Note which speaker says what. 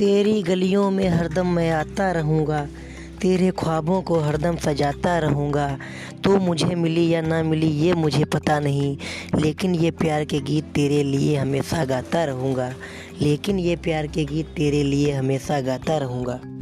Speaker 1: तेरी गलियों में हरदम मैं आता रहूँगा। तेरे ख्वाबों को हरदम सजाता रहूँगा। तू मुझे मिली या ना मिली, ये मुझे पता नहीं। लेकिन ये प्यार के गीत तेरे लिए हमेशा गाता रहूँगा। लेकिन ये प्यार के गीत तेरे लिए हमेशा गाता रहूँगा।